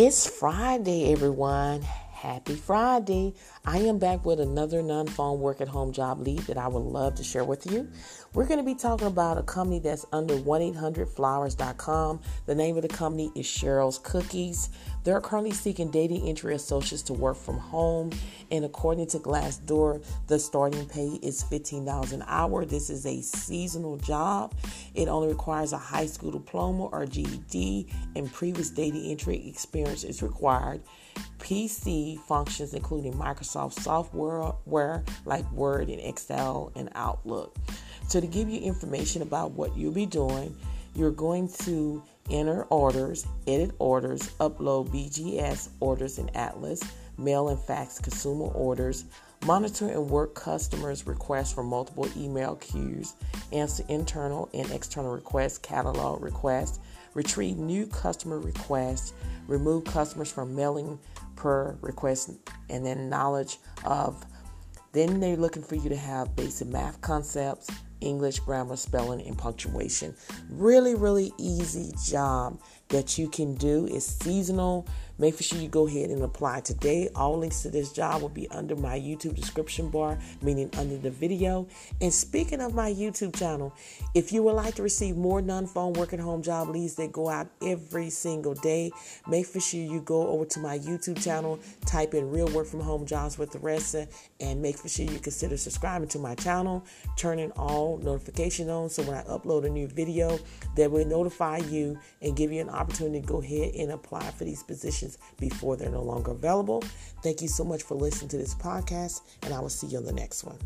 It's Friday, everyone. Happy Friday. I am back with another non phone work at home job lead that I would love to share with you. We're going to be talking about a company that's under 1 800flowers.com. The name of the company is Cheryl's Cookies. They're currently seeking data entry associates to work from home. And according to Glassdoor, the starting pay is $15 an hour. This is a seasonal job. It only requires a high school diploma or GED, and previous data entry experience is required. PC functions including Microsoft software like Word and Excel and Outlook. So, to give you information about what you'll be doing, you're going to enter orders, edit orders, upload BGS orders in Atlas, mail and fax consumer orders, monitor and work customers' requests from multiple email queues, answer internal and external requests, catalog requests, retrieve new customer requests, remove customers from mailing per request, and then knowledge of. Then they're looking for you to have basic math concepts, English, grammar, spelling, and punctuation. Really, really easy job that you can do. It's seasonal. Make sure you go ahead and apply today. All links to this job will be under my YouTube description bar, meaning under the video. And speaking of my YouTube channel, if you would like to receive more non-phone work at home job leads that go out every single day, make sure you go over to my YouTube channel, type in real work from home jobs with the rest, and make sure you consider subscribing to my channel, turning all notification on so when I upload a new video, that will notify you and give you an opportunity to go ahead and apply for these positions before they're no longer available. Thank you so much for listening to this podcast, and I will see you on the next one.